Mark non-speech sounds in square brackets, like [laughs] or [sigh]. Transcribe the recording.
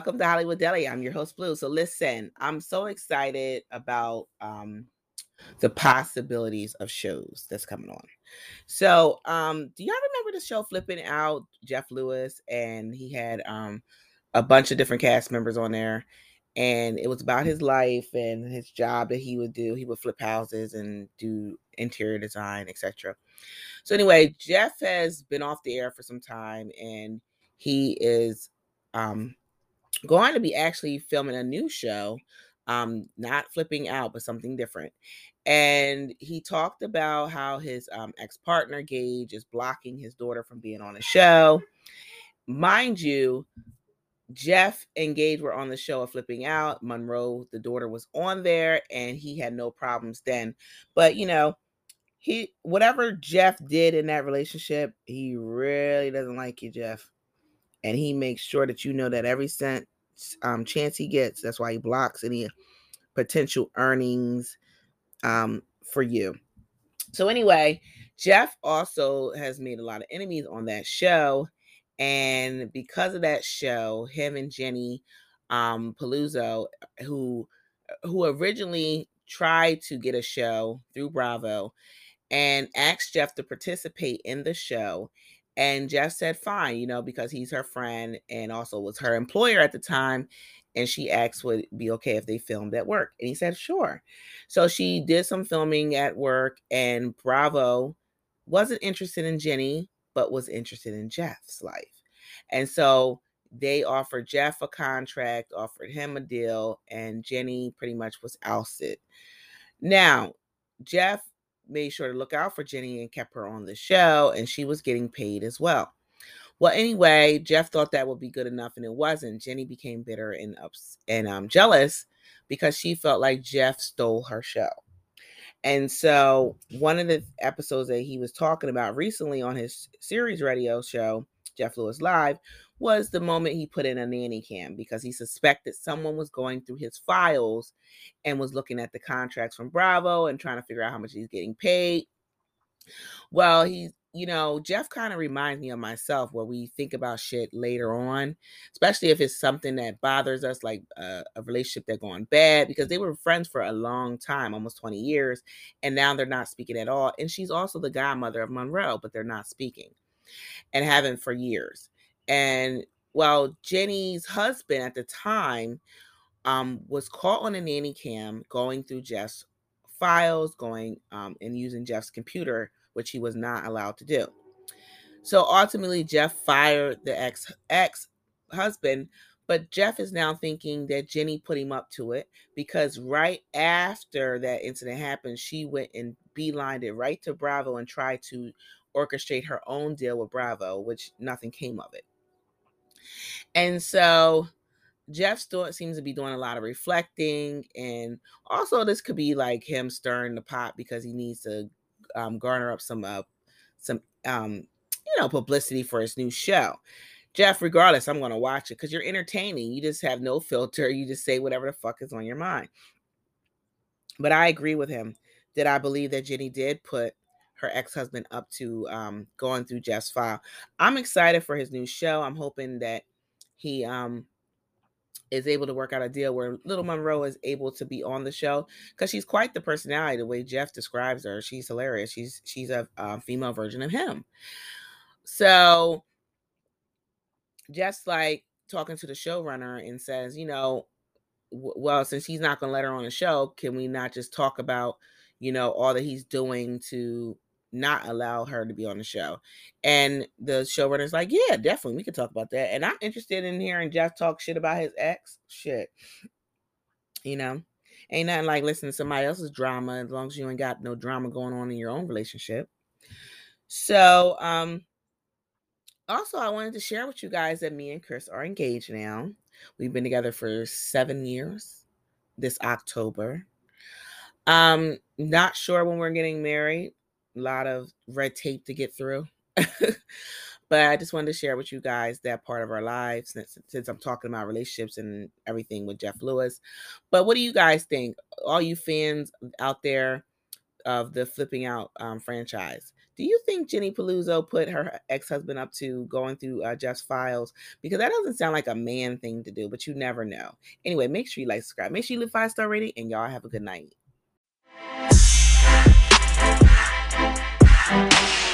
Welcome to Hollywood Deli. I'm your host, Blu. So listen, I'm so excited about um, the possibilities of shows that's coming on. So, um, do y'all remember the show Flipping Out? Jeff Lewis, and he had um a bunch of different cast members on there, and it was about his life and his job that he would do. He would flip houses and do interior design, etc. So anyway, Jeff has been off the air for some time, and he is um going to be actually filming a new show um not flipping out but something different. And he talked about how his um, ex-partner gage is blocking his daughter from being on the show. Mind you jeff and gage were on the show of flipping out. Monroe the daughter was on there and he had no problems then. But you know he whatever jeff did in that relationship he really doesn't like you jeff. And he makes sure that you know that every cent um, chance he gets, that's why he blocks any potential earnings um, for you. So anyway, Jeff also has made a lot of enemies on that show, and because of that show, him and Jenny um, Paluzzo, who who originally tried to get a show through Bravo, and asked Jeff to participate in the show. And Jeff said, fine, you know, because he's her friend and also was her employer at the time. And she asked, would it be okay if they filmed at work? And he said, sure. So she did some filming at work, and Bravo wasn't interested in Jenny, but was interested in Jeff's life. And so they offered Jeff a contract, offered him a deal, and Jenny pretty much was ousted. Now, Jeff made sure to look out for Jenny and kept her on the show, and she was getting paid as well. Well, anyway, Jeff thought that would be good enough, and it wasn't. Jenny became bitter and ups and um, jealous because she felt like Jeff stole her show. And so, one of the episodes that he was talking about recently on his Sirius radio show, Jeff Lewis Live, was the moment he put in a nanny cam because he suspected someone was going through his files and was looking at the contracts from Bravo and trying to figure out how much he's getting paid. Well, he's you know, Jeff kind of reminds me of myself where we think about shit later on, especially if it's something that bothers us, like uh, a relationship that gone bad, because they were friends for a long time, almost 20 years, and now they're not speaking at all. And she's also the godmother of Monroe, but they're not speaking and haven't for years. And well, Jenny's husband at the time um, was caught on a nanny cam going through Jeff's files, going um, and using Jeff's computer, which he was not allowed to do. So ultimately, Jeff fired the ex ex husband, but Jeff is now thinking that Jenny put him up to it because right after that incident happened, she went and beelined it right to Bravo and tried to orchestrate her own deal with Bravo, which nothing came of it. And so Jeff Stewart seems to be doing a lot of reflecting, and also this could be like him stirring the pot because he needs to um, garner up some uh, some um, you know publicity for his new show. Jeff, regardless, I'm going to watch it because you're entertaining. You just have no filter. You just say whatever the fuck is on your mind. But I agree with him that I believe that Jenny did put her ex-husband up to um, going through Jeff's file. I'm excited for his new show. I'm hoping that he um is able to work out a deal where little monroe is able to be on the show because she's quite the personality the way jeff describes her she's hilarious she's she's a, a female version of him so just like talking to the showrunner and says you know w- well since he's not going to let her on the show can we not just talk about you know all that he's doing to not allow her to be on the show. And the showrunner's like, yeah, definitely, we could talk about that. And I'm interested in hearing Jeff talk shit about his ex. Shit. You know, ain't nothing like listening to somebody else's drama as long as you ain't got no drama going on in your own relationship. So, um, also, I wanted to share with you guys that me and Chris are engaged now. We've been together for seven years this October. Um, not sure when we're getting married a lot of red tape to get through. [laughs] but I just wanted to share with you guys that part of our lives since, since I'm talking about relationships and everything with Jeff Lewis. But what do you guys think? All you fans out there of the Flipping Out um, franchise, Do you think Jenny Paluzzo put her ex husband up to going through uh, Jeff's files? Because that doesn't sound like a man thing to do, but you never know. Anyway, make sure you like, subscribe, make sure you leave five star rating, and y'all have a good night. Thank you.